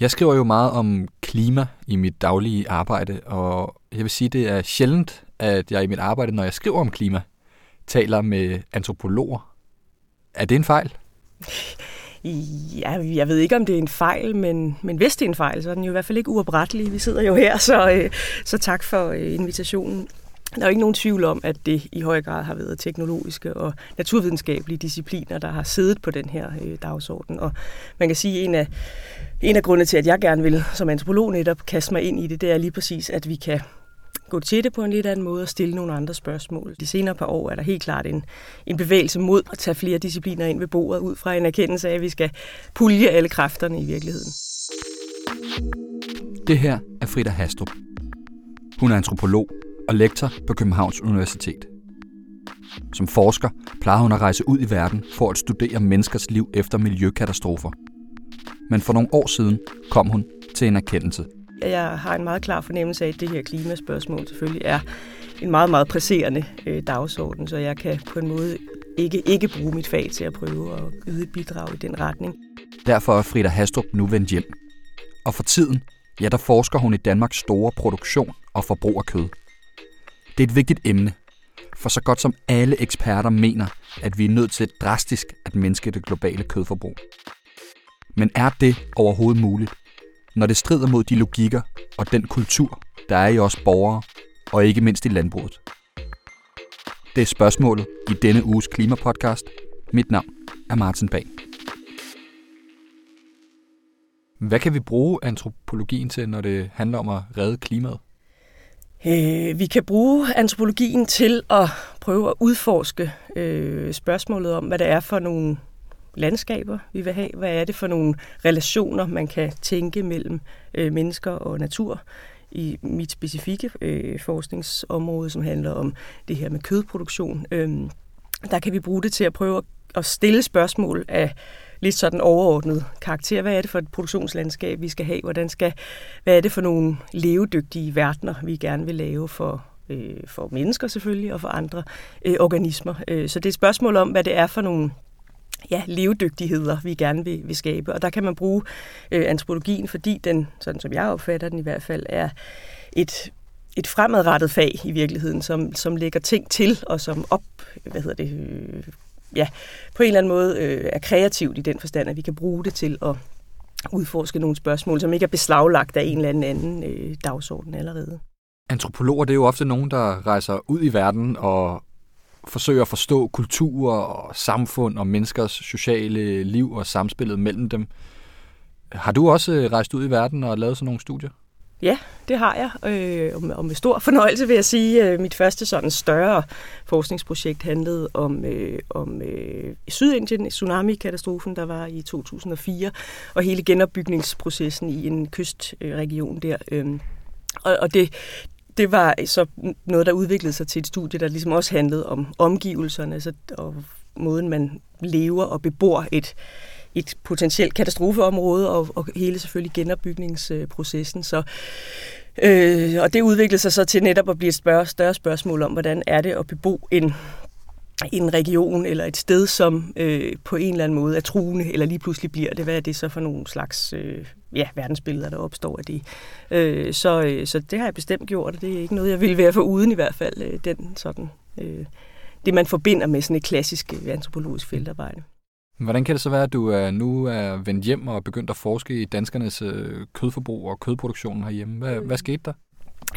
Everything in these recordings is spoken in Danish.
Jeg skriver jo meget om klima i mit daglige arbejde, og jeg vil sige, det er sjældent, at jeg i mit arbejde, når jeg skriver om klima, taler med antropologer. Er det en fejl? Ja, jeg ved ikke, om det er en fejl, men, men hvis det er en fejl, så er den jo i hvert fald ikke uoprettelig. Vi sidder jo her, så, øh, så tak for øh, invitationen. Der er jo ikke nogen tvivl om, at det i høj grad har været teknologiske og naturvidenskabelige discipliner, der har siddet på den her øh, dagsorden. Og man kan sige, at en af, en af grundene til, at jeg gerne vil som antropolog netop kaste mig ind i det, det er lige præcis, at vi kan gå til det på en lidt anden måde og stille nogle andre spørgsmål. De senere par år er der helt klart en, en bevægelse mod at tage flere discipliner ind ved bordet, ud fra en erkendelse af, at vi skal pulje alle kræfterne i virkeligheden. Det her er Frida Hastrup. Hun er antropolog og lektor på Københavns Universitet. Som forsker plejer hun at rejse ud i verden for at studere menneskers liv efter miljøkatastrofer. Men for nogle år siden kom hun til en erkendelse – jeg har en meget klar fornemmelse af, at det her klimaspørgsmål selvfølgelig er en meget, meget presserende øh, dagsorden, så jeg kan på en måde ikke, ikke bruge mit fag til at prøve at yde et bidrag i den retning. Derfor er Frida Hastrup nu vendt hjem. Og for tiden, ja, der forsker hun i Danmarks store produktion og forbrug af kød. Det er et vigtigt emne, for så godt som alle eksperter mener, at vi er nødt til drastisk at mindske det globale kødforbrug. Men er det overhovedet muligt? når det strider mod de logikker og den kultur, der er i os borgere, og ikke mindst i landbruget? Det er spørgsmålet i denne uges klimapodcast. Mit navn er Martin Bag. Hvad kan vi bruge antropologien til, når det handler om at redde klimaet? Øh, vi kan bruge antropologien til at prøve at udforske øh, spørgsmålet om, hvad det er for nogle landskaber, vi vil have. Hvad er det for nogle relationer, man kan tænke mellem øh, mennesker og natur? I mit specifikke øh, forskningsområde, som handler om det her med kødproduktion, øh, der kan vi bruge det til at prøve at stille spørgsmål af lidt sådan overordnet karakter. Hvad er det for et produktionslandskab, vi skal have? Hvordan skal, hvad er det for nogle levedygtige verdener, vi gerne vil lave for, øh, for mennesker selvfølgelig, og for andre øh, organismer? Øh, så det er et spørgsmål om, hvad det er for nogle ja, levedygtigheder, vi gerne vil, vil skabe. Og der kan man bruge øh, antropologien, fordi den, sådan som jeg opfatter den i hvert fald, er et, et fremadrettet fag i virkeligheden, som, som lægger ting til, og som op, hvad hedder det, øh, ja, på en eller anden måde øh, er kreativt i den forstand, at vi kan bruge det til at udforske nogle spørgsmål, som ikke er beslaglagt af en eller anden, anden øh, dagsorden allerede. Antropologer, det er jo ofte nogen, der rejser ud i verden og forsøger at forstå kulturer og samfund og menneskers sociale liv og samspillet mellem dem. Har du også øh, rejst ud i verden og lavet sådan nogle studier? Ja, det har jeg, øh, og med stor fornøjelse vil jeg sige. Øh, mit første sådan større forskningsprojekt handlede om, øh, om øh, Sydindien, tsunami-katastrofen, der var i 2004, og hele genopbygningsprocessen i en kystregion der. Øh, og, og det, det var så noget, der udviklede sig til et studie, der ligesom også handlede om omgivelserne altså, og måden, man lever og bebor et, et potentielt katastrofeområde, og, og hele selvfølgelig genopbygningsprocessen. Så, øh, og det udviklede sig så til netop at blive et større, større spørgsmål om, hvordan er det at bebo en en region eller et sted, som øh, på en eller anden måde er truende, eller lige pludselig bliver det. Hvad er det så for nogle slags øh, ja, verdensbilleder, der opstår af det? Øh, så, øh, så det har jeg bestemt gjort, og det er ikke noget, jeg ville være for uden i hvert fald. Øh, den sådan, øh, det, man forbinder med sådan et klassisk øh, antropologisk feltarbejde. Hvordan kan det så være, at du er, nu er vendt hjem og begyndt at forske i danskernes øh, kødforbrug og kødproduktionen herhjemme? Hvad, hvad skete der?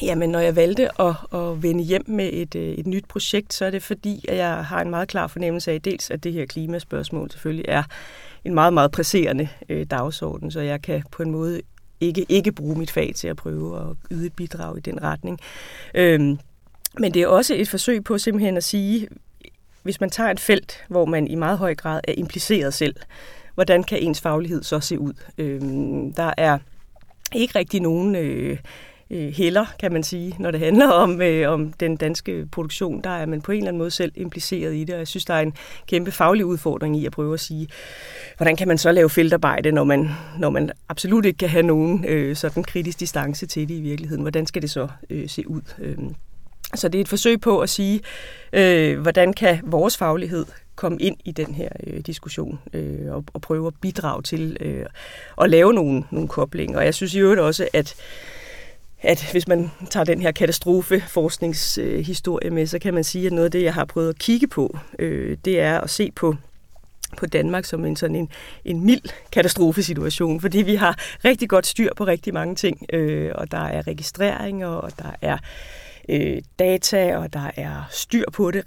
Jamen, når jeg valgte at, at vende hjem med et, øh, et nyt projekt, så er det fordi, at jeg har en meget klar fornemmelse af dels, at det her klimaspørgsmål selvfølgelig er en meget, meget presserende øh, dagsorden, så jeg kan på en måde ikke, ikke bruge mit fag til at prøve at yde et bidrag i den retning. Øhm, men det er også et forsøg på simpelthen at sige, hvis man tager et felt, hvor man i meget høj grad er impliceret selv, hvordan kan ens faglighed så se ud? Øh, der er ikke rigtig nogen... Øh, øh, heller, kan man sige, når det handler om, øh, om den danske produktion. Der er man på en eller anden måde selv impliceret i det, og jeg synes, der er en kæmpe faglig udfordring i at prøve at sige, hvordan kan man så lave feltarbejde, når man, når man absolut ikke kan have nogen øh, sådan kritisk distance til det i virkeligheden. Hvordan skal det så øh, se ud? Øh, så det er et forsøg på at sige, øh, hvordan kan vores faglighed komme ind i den her øh, diskussion øh, og, og prøve at bidrage til øh, at lave nogle, nogle koblinger. Og jeg synes i øvrigt også, at at hvis man tager den her katastrofeforskningshistorie med, så kan man sige, at noget af det, jeg har prøvet at kigge på, øh, det er at se på på Danmark som en sådan en, en mild katastrofesituation, fordi vi har rigtig godt styr på rigtig mange ting, øh, og der er registreringer, og der er øh, data, og der er styr på det,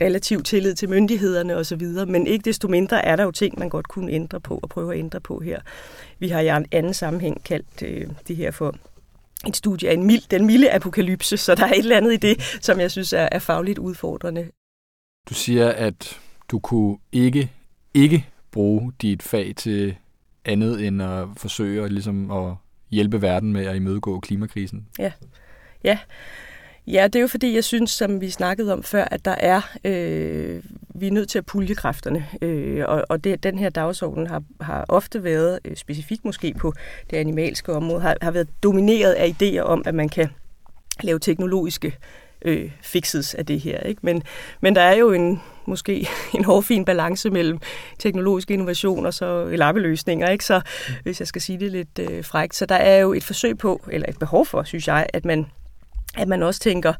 relativ tillid til myndighederne osv., men ikke desto mindre er der jo ting, man godt kunne ændre på og prøve at ændre på her. Vi har i en anden sammenhæng kaldt øh, det her for et studie af en mild, den milde apokalypse, så der er et eller andet i det, som jeg synes er, er fagligt udfordrende. Du siger, at du kunne ikke, ikke bruge dit fag til andet end at forsøge at, ligesom at hjælpe verden med at imødegå klimakrisen. Ja, ja. Ja, det er jo fordi, jeg synes, som vi snakkede om før, at der er, øh, vi er nødt til at pulje kræfterne. Øh, og og det, den her dagsorden har, har ofte været, øh, specifikt måske på det animalske område, har, har været domineret af idéer om, at man kan lave teknologiske øh, fixes af det her. Ikke? Men, men der er jo en måske en hårfin balance mellem teknologisk innovation og så lappeløsninger, ikke? Så hvis jeg skal sige det lidt øh, frækt. Så der er jo et forsøg på, eller et behov for, synes jeg, at man at man også tænker,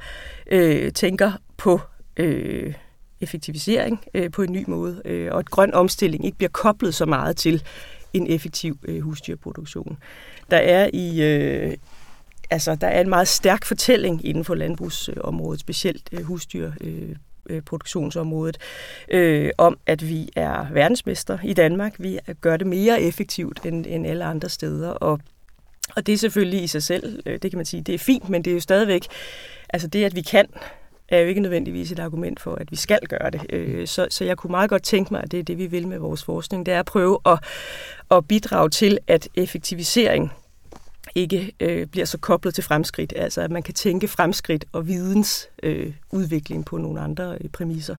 øh, tænker på øh, effektivisering øh, på en ny måde, øh, og at grøn omstilling ikke bliver koblet så meget til en effektiv øh, husdyrproduktion. Der er i øh, altså der er en meget stærk fortælling inden for landbrugsområdet, specielt øh, husdyrproduktionsområdet, øh, øh, øh, om, at vi er verdensmester i Danmark. Vi gør det mere effektivt end, end alle andre steder, og og det er selvfølgelig i sig selv, øh, det kan man sige, det er fint, men det er jo stadigvæk, altså det, at vi kan, er jo ikke nødvendigvis et argument for, at vi skal gøre det. Øh, så, så jeg kunne meget godt tænke mig, at det er det, vi vil med vores forskning, det er at prøve at, at bidrage til, at effektivisering ikke øh, bliver så koblet til fremskridt. Altså at man kan tænke fremskridt og vidensudvikling øh, udvikling på nogle andre øh, præmisser.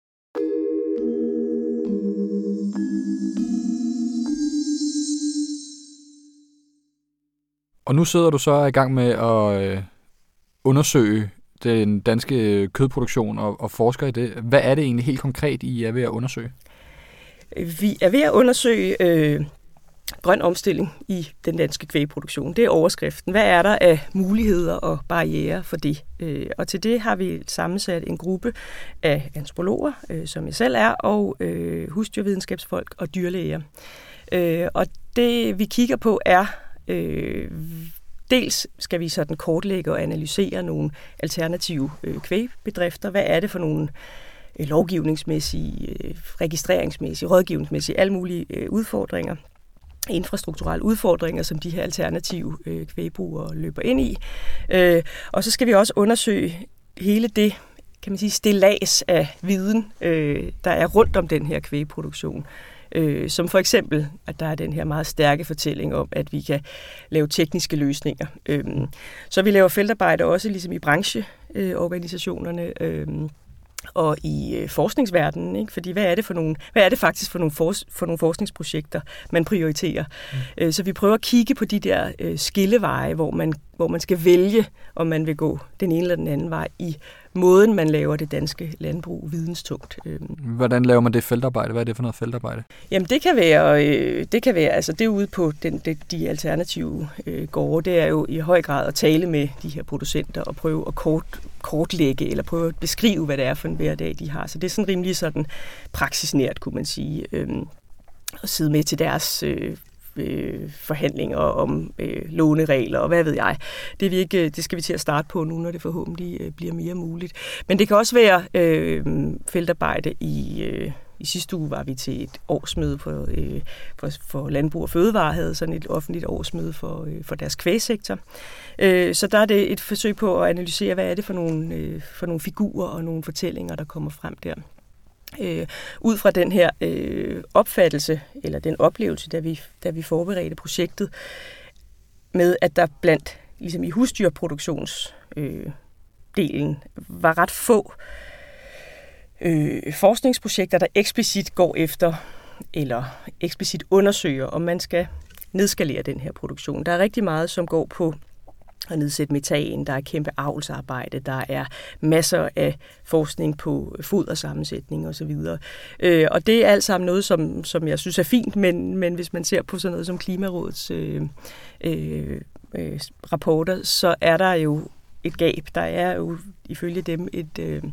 Og nu sidder du så i gang med at øh, undersøge den danske kødproduktion og, og forsker i det. Hvad er det egentlig helt konkret, I er ved at undersøge? Vi er ved at undersøge øh, grøn omstilling i den danske kvægproduktion. Det er overskriften. Hvad er der af muligheder og barriere for det? Øh, og til det har vi sammensat en gruppe af antropologer, øh, som jeg selv er, og øh, husdyrvidenskabsfolk og dyrlæger. Øh, og det vi kigger på er Øh, dels skal vi sådan kortlægge og analysere nogle alternative øh, kvægbedrifter. Hvad er det for nogle øh, lovgivningsmæssige, øh, registreringsmæssige, rådgivningsmæssige, alle mulige øh, udfordringer infrastrukturelle udfordringer, som de her alternative øh, kvægbrugere løber ind i. Øh, og så skal vi også undersøge hele det, kan man sige, stillads af viden, øh, der er rundt om den her kvægproduktion. Øh, som for eksempel, at der er den her meget stærke fortælling om, at vi kan lave tekniske løsninger. Øh, så vi laver feltarbejde også ligesom i brancheorganisationerne. Øh, og i øh, forskningsverdenen, ikke? fordi hvad er det for nogle, hvad er det faktisk for nogle, for, for nogle forskningsprojekter, man prioriterer? Mm. Øh, så vi prøver at kigge på de der øh, skilleveje, hvor man, hvor man skal vælge, om man vil gå den ene eller den anden vej i måden, man laver det danske landbrug videnstungt. Hvordan laver man det feltarbejde? Hvad er det for noget feltarbejde? Jamen det kan være, øh, det kan være, altså det ude på den, de, de alternative øh, gårde, det er jo i høj grad at tale med de her producenter og prøve at kort, kortlægge eller prøve at beskrive, hvad det er for en hverdag, de har. Så det er sådan rimelig sådan praksisnært, kunne man sige. øh, at sidde med til deres øh, øh, forhandlinger om øh, låneregler og hvad ved jeg. Det, vi ikke, øh, det skal vi til at starte på nu, når det forhåbentlig øh, bliver mere muligt. Men det kan også være øh, feltarbejde i... Øh, i sidste uge var vi til et årsmøde for, øh, for, for Landbrug og Fødevare, havde sådan et offentligt årsmøde for, øh, for deres kvægsektor. Øh, så der er det et forsøg på at analysere, hvad er det for nogle, øh, for nogle figurer og nogle fortællinger, der kommer frem der øh, ud fra den her øh, opfattelse, eller den oplevelse, da vi, da vi forberedte projektet, med at der blandt, ligesom i husdyrproduktionsdelen, øh, var ret få øh, øh, forskningsprojekter, der eksplicit går efter, eller eksplicit undersøger, om man skal nedskalere den her produktion. Der er rigtig meget, som går på at nedsætte metan, der er kæmpe avlsarbejde, der er masser af forskning på fodersammensætning osv. Øh, og det er alt sammen noget, som, som jeg synes er fint, men, men hvis man ser på sådan noget som Klimarådets øh, øh, øh, rapporter, så er der jo et gab. Der er jo ifølge dem et... Øh,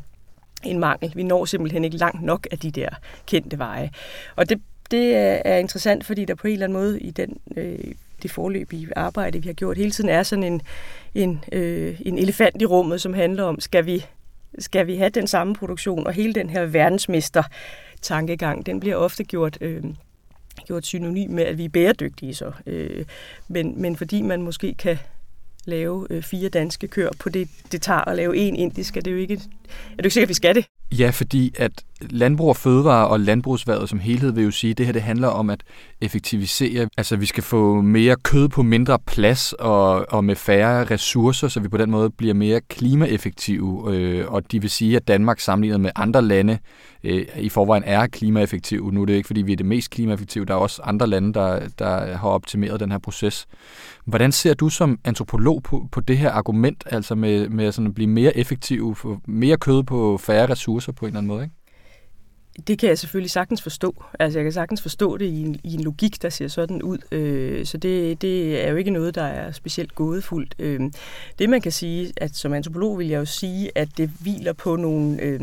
en mangel. Vi når simpelthen ikke langt nok af de der kendte veje. Og det, det er interessant, fordi der på en eller anden måde i den, øh, det forløbige arbejde, vi har gjort hele tiden, er sådan en, en, øh, en elefant i rummet, som handler om, skal vi, skal vi have den samme produktion, og hele den her verdensmester tankegang, den bliver ofte gjort, øh, gjort synonym med, at vi er bæredygtige så. Øh, men, men fordi man måske kan lave øh, fire danske køer på det, det tager at lave en indisk, er det jo ikke, er du ikke sikker, at vi skal det? Ja, fordi at landbrug og fødevare og landbrugsværet som helhed vil jo sige, at det her det handler om at effektivisere. Altså vi skal få mere kød på mindre plads og, og med færre ressourcer, så vi på den måde bliver mere klimaeffektive. Øh, og de vil sige, at Danmark sammenlignet med andre lande øh, i forvejen er klimaeffektiv. Nu er det ikke, fordi vi er det mest klimaeffektive. Der er også andre lande, der, der har optimeret den her proces. Hvordan ser du som antropolog på, på det her argument, altså med, med sådan at blive mere effektiv, få mere kød på færre ressourcer på en eller anden måde? Ikke? Det kan jeg selvfølgelig sagtens forstå. Altså, jeg kan sagtens forstå det i en, i en logik, der ser sådan ud. Øh, så det, det er jo ikke noget, der er specielt gådefuldt. Øh, det man kan sige, at som antropolog vil jeg jo sige, at det hviler på nogle, øh,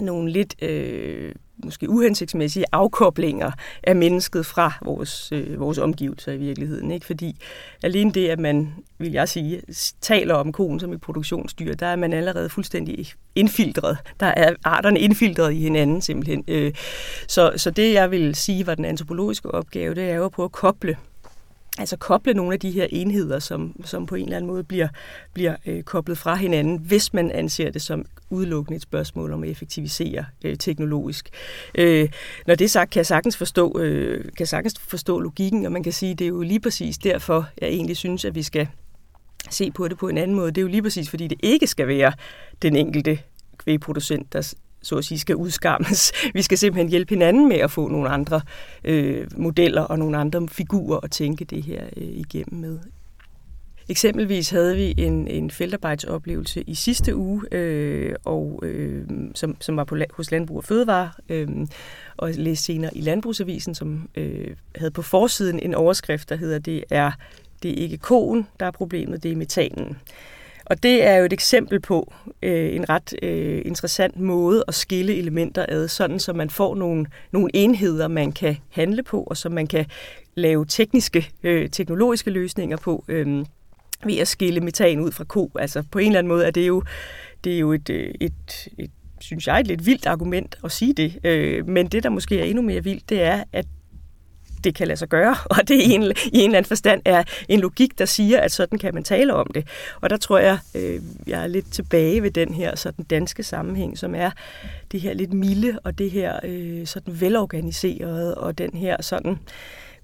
nogle lidt øh, måske uhensigtsmæssige afkoblinger af mennesket fra vores, øh, vores omgivelser i virkeligheden. Ikke? Fordi alene det, at man, vil jeg sige, taler om konen som et produktionsdyr, der er man allerede fuldstændig indfiltret. Der er arterne indfiltret i hinanden simpelthen. Øh, så, så det, jeg vil sige, var den antropologiske opgave, det er jo at prøve at koble altså koble nogle af de her enheder, som, som på en eller anden måde bliver, bliver øh, koblet fra hinanden, hvis man anser det som udelukkende et spørgsmål om at effektivisere øh, teknologisk. Øh, når det er sagt, kan jeg sagtens forstå, øh, kan sagtens forstå logikken, og man kan sige, at det er jo lige præcis derfor, jeg egentlig synes, at vi skal se på det på en anden måde. Det er jo lige præcis, fordi det ikke skal være den enkelte kvægproducent, der så at sige, skal udskammes. Vi skal simpelthen hjælpe hinanden med at få nogle andre øh, modeller og nogle andre figurer at tænke det her øh, igennem med. Eksempelvis havde vi en, en feltarbejdsoplevelse i sidste uge, øh, og, øh, som, som var på, hos Landbrug og Fødevare, øh, og læste senere i Landbrugsavisen, som øh, havde på forsiden en overskrift, der hedder, det er, det er ikke koen, der er problemet, det er metanen. Og det er jo et eksempel på øh, en ret øh, interessant måde at skille elementer ad, sådan så man får nogle, nogle enheder, man kan handle på, og som man kan lave tekniske, øh, teknologiske løsninger på øh, ved at skille metan ud fra ko. Altså på en eller anden måde er det jo, det er jo et, øh, et, et synes jeg, et lidt vildt argument at sige det. Øh, men det, der måske er endnu mere vildt, det er, at det kan lade sig gøre, og det i en, i en eller anden forstand er en logik, der siger, at sådan kan man tale om det. Og der tror jeg, øh, jeg er lidt tilbage ved den her sådan danske sammenhæng, som er det her lidt milde, og det her øh, sådan velorganiserede, og den her sådan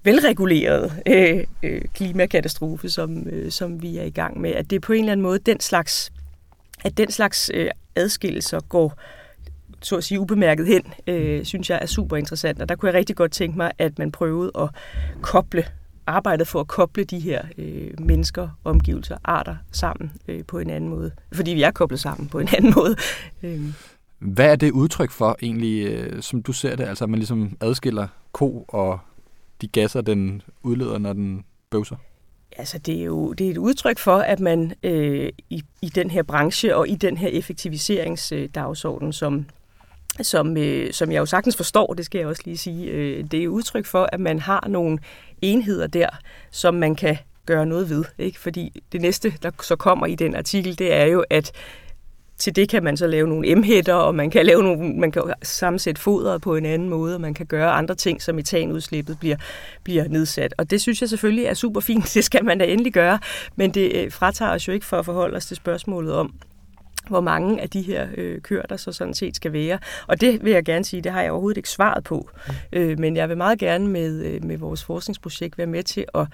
velreguleret øh, øh, klimakatastrofe, som, øh, som vi er i gang med. At det er på en eller anden måde den slags, at den slags øh, adskillelser går så at sige ubemærket hen, øh, synes jeg er super interessant. Og der kunne jeg rigtig godt tænke mig, at man prøvede at koble arbejdet for at koble de her øh, mennesker, omgivelser, arter sammen øh, på en anden måde. Fordi vi er koblet sammen på en anden måde. Øh. Hvad er det udtryk for egentlig, øh, som du ser det? Altså at man ligesom adskiller ko og de gasser, den udleder, når den bøvser? Altså, det er jo det er et udtryk for, at man øh, i, i den her branche og i den her effektiviseringsdagsorden, som som, øh, som jeg jo sagtens forstår, det skal jeg også lige sige, øh, det er udtryk for, at man har nogle enheder der, som man kan gøre noget ved. Ikke? Fordi det næste, der så kommer i den artikel, det er jo, at til det kan man så lave nogle emhætter, og man kan, lave nogle, man kan sammensætte fodret på en anden måde, og man kan gøre andre ting, så metanudslippet bliver, bliver nedsat. Og det synes jeg selvfølgelig er super fint, det skal man da endelig gøre, men det øh, fratager os jo ikke for at forholde os til spørgsmålet om, hvor mange af de her øh, køer, der så sådan set skal være. Og det vil jeg gerne sige, det har jeg overhovedet ikke svaret på. Øh, men jeg vil meget gerne med, øh, med vores forskningsprojekt være med til at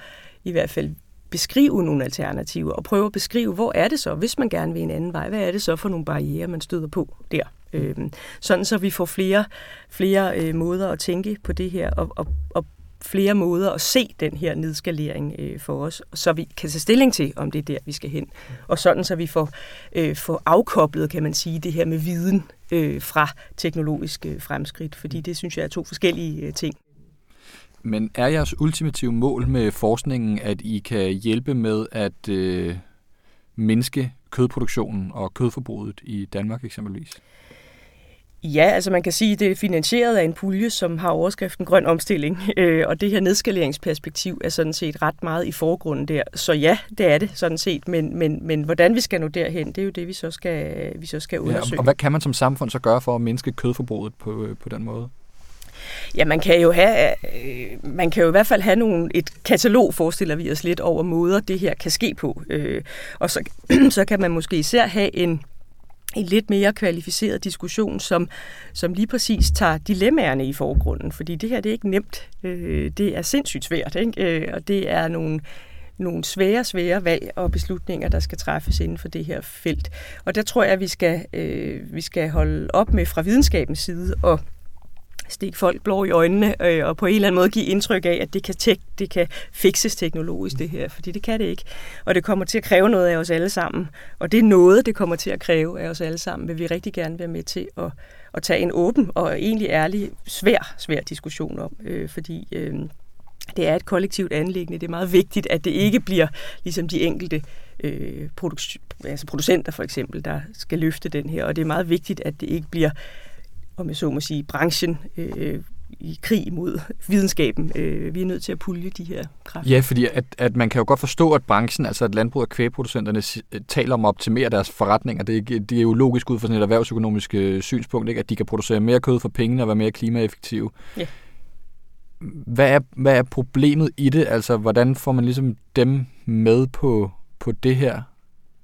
i hvert fald beskrive nogle alternativer, og prøve at beskrive, hvor er det så, hvis man gerne vil en anden vej, hvad er det så for nogle barriere, man støder på der. Øh, sådan så vi får flere, flere øh, måder at tænke på det her, og, og, og flere måder at se den her nedskalering øh, for os, så vi kan tage stilling til, om det er der, vi skal hen. Og sådan, så vi får, øh, får afkoblet, kan man sige, det her med viden øh, fra teknologiske øh, fremskridt, fordi det synes jeg er to forskellige øh, ting. Men er jeres ultimative mål med forskningen, at I kan hjælpe med at øh, mindske kødproduktionen og kødforbruget i Danmark eksempelvis? Ja, altså man kan sige, at det er finansieret af en pulje, som har overskriften grøn omstilling, øh, og det her nedskaleringsperspektiv er sådan set ret meget i forgrunden der. Så ja, det er det sådan set, men, men, men hvordan vi skal nå derhen, det er jo det, vi så skal, vi så skal undersøge. Ja, og hvad kan man som samfund så gøre for at mindske kødforbruget på, på den måde? Ja, man kan jo have, øh, man kan jo i hvert fald have nogle, et katalog, forestiller vi os lidt over måder, det her kan ske på. Øh, og så, så kan man måske især have en, en lidt mere kvalificeret diskussion, som, som lige præcis tager dilemmaerne i forgrunden. Fordi det her det er ikke nemt. Øh, det er sindssygt svært, ikke? Øh, og det er nogle nogle svære, svære valg og beslutninger, der skal træffes inden for det her felt. Og der tror jeg, at vi skal, øh, vi skal holde op med fra videnskabens side og stikke folk blå i øjnene øh, og på en eller anden måde give indtryk af, at det kan, tek, det kan fikses teknologisk det her, fordi det kan det ikke. Og det kommer til at kræve noget af os alle sammen. Og det er noget, det kommer til at kræve af os alle sammen, vil vi rigtig gerne være med til at, at tage en åben og egentlig ærlig, svær, svær diskussion om, øh, fordi øh, det er et kollektivt anlæggende. Det er meget vigtigt, at det ikke bliver ligesom de enkelte øh, produk- altså producenter for eksempel, der skal løfte den her. Og det er meget vigtigt, at det ikke bliver om jeg så må sige, branchen øh, i krig mod videnskaben. Øh, vi er nødt til at pulje de her kræfter. Ja, fordi at, at man kan jo godt forstå, at branchen, altså at landbrug og kvægproducenterne taler om at optimere deres forretninger. Det er, det er jo logisk ud fra sådan et erhvervsøkonomisk øh, synspunkt, ikke? at de kan producere mere kød for pengene og være mere klimaeffektive. Ja. Hvad er, hvad er problemet i det? Altså, hvordan får man ligesom dem med på, på det her?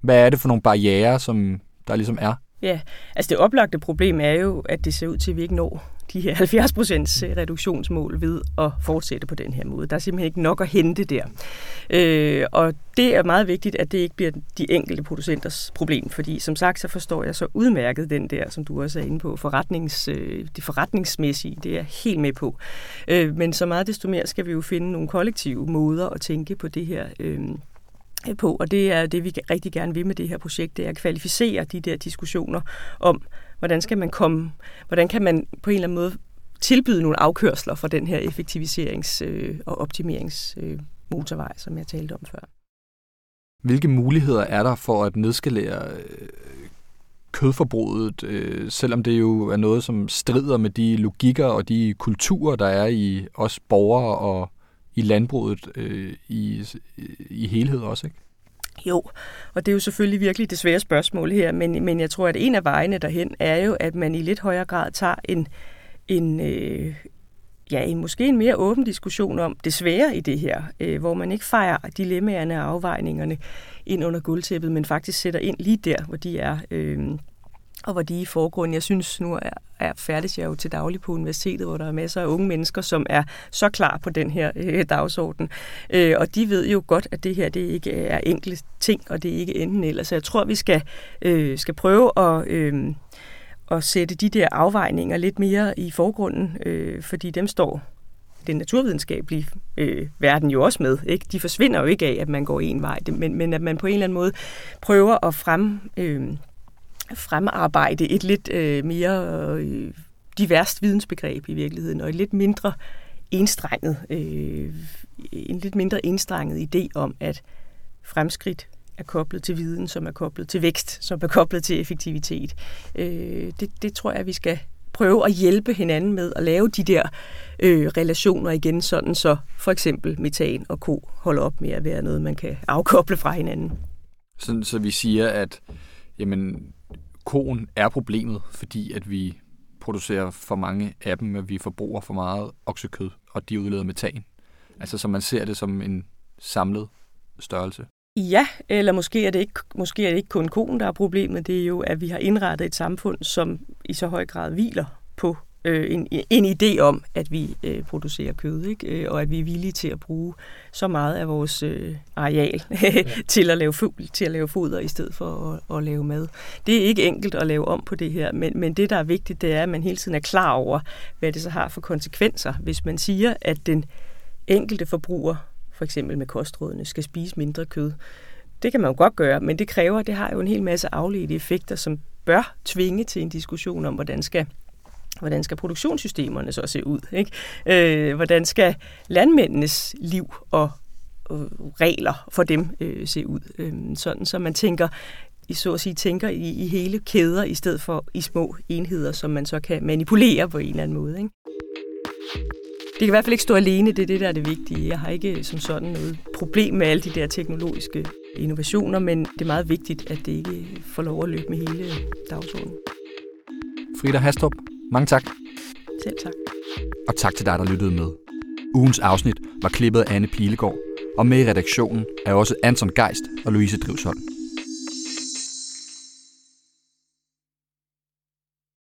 Hvad er det for nogle barriere, som der ligesom er? Ja, altså det oplagte problem er jo, at det ser ud til, at vi ikke når de her 70 procents øh, reduktionsmål ved at fortsætte på den her måde. Der er simpelthen ikke nok at hente der. Øh, og det er meget vigtigt, at det ikke bliver de enkelte producenters problem, fordi som sagt, så forstår jeg så udmærket den der, som du også er inde på, forretnings, øh, det forretningsmæssige, det er jeg helt med på. Øh, men så meget desto mere skal vi jo finde nogle kollektive måder at tænke på det her øh, på, og det er det, vi rigtig gerne vil med det her projekt, det er at kvalificere de der diskussioner om, hvordan skal man komme, hvordan kan man på en eller anden måde tilbyde nogle afkørsler for den her effektiviserings- øh, og optimeringsmotorvej, øh, som jeg talte om før. Hvilke muligheder er der for at nedskalere øh, kødforbruget, øh, selvom det jo er noget, som strider med de logikker og de kulturer, der er i os borgere og i landbruget øh, i, i helhed også, ikke? Jo, og det er jo selvfølgelig virkelig det svære spørgsmål her, men, men jeg tror, at en af vejene derhen er jo, at man i lidt højere grad tager en, en, øh, ja, en måske en mere åben diskussion om det svære i det her, øh, hvor man ikke fejrer dilemmaerne og afvejningerne ind under guldtæppet, men faktisk sætter ind lige der, hvor de er. Øh, og hvor de er i forgrunden. Jeg synes, nu er, er færdig jeg jo til daglig på universitetet, hvor der er masser af unge mennesker, som er så klar på den her øh, dagsorden. Øh, og de ved jo godt, at det her det ikke er enkle ting, og det er ikke enten eller. Så jeg tror, vi skal, øh, skal prøve at... Øh, at sætte de der afvejninger lidt mere i forgrunden, øh, fordi dem står den naturvidenskabelige øh, verden jo også med. Ikke? De forsvinder jo ikke af, at man går en vej, men, men at man på en eller anden måde prøver at frem, øh, fremarbejde et lidt øh, mere øh, diverst vidensbegreb i virkeligheden, og et lidt mindre enstrenget, øh, en lidt mindre enstrenget idé om, at fremskridt er koblet til viden, som er koblet til vækst, som er koblet til effektivitet. Øh, det, det tror jeg, vi skal prøve at hjælpe hinanden med at lave de der øh, relationer igen, sådan så for eksempel metan og ko holder op med at være noget, man kan afkoble fra hinanden. Sådan, så vi siger, at jamen, koen er problemet, fordi at vi producerer for mange af dem, at vi forbruger for meget oksekød, og de udleder metan. Altså så man ser det som en samlet størrelse. Ja, eller måske er, det ikke, måske er det ikke kun koen, der er problemet. Det er jo, at vi har indrettet et samfund, som i så høj grad hviler øh, en, en idé om, at vi øh, producerer kød, ikke? Øh, og at vi er villige til at bruge så meget af vores øh, areal til, at lave, fugl, til at lave foder i stedet for at, at lave mad. Det er ikke enkelt at lave om på det her, men, men det, der er vigtigt, det er, at man hele tiden er klar over, hvad det så har for konsekvenser, hvis man siger, at den enkelte forbruger, for eksempel med kostrådene, skal spise mindre kød. Det kan man jo godt gøre, men det kræver, det har jo en hel masse afledte effekter, som bør tvinge til en diskussion om, hvordan skal hvordan skal produktionssystemerne så se ud? Ikke? Øh, hvordan skal landmændenes liv og øh, regler for dem øh, se ud? Øh, sådan, så man tænker, i så at sige, tænker i, i hele kæder, i stedet for i små enheder, som man så kan manipulere på en eller anden måde. Ikke? Det kan i hvert fald ikke stå alene, det er det, der er det vigtige. Jeg har ikke øh, som sådan noget problem med alle de der teknologiske innovationer, men det er meget vigtigt, at det ikke får lov at løbe med hele øh, dagsordenen. Frida Hastrup, mange tak. Selv tak. Og tak til dig, der lyttede med. Ugens afsnit var klippet af Anne Pilegaard, og med i redaktionen er også Anton Geist og Louise Drivsholm.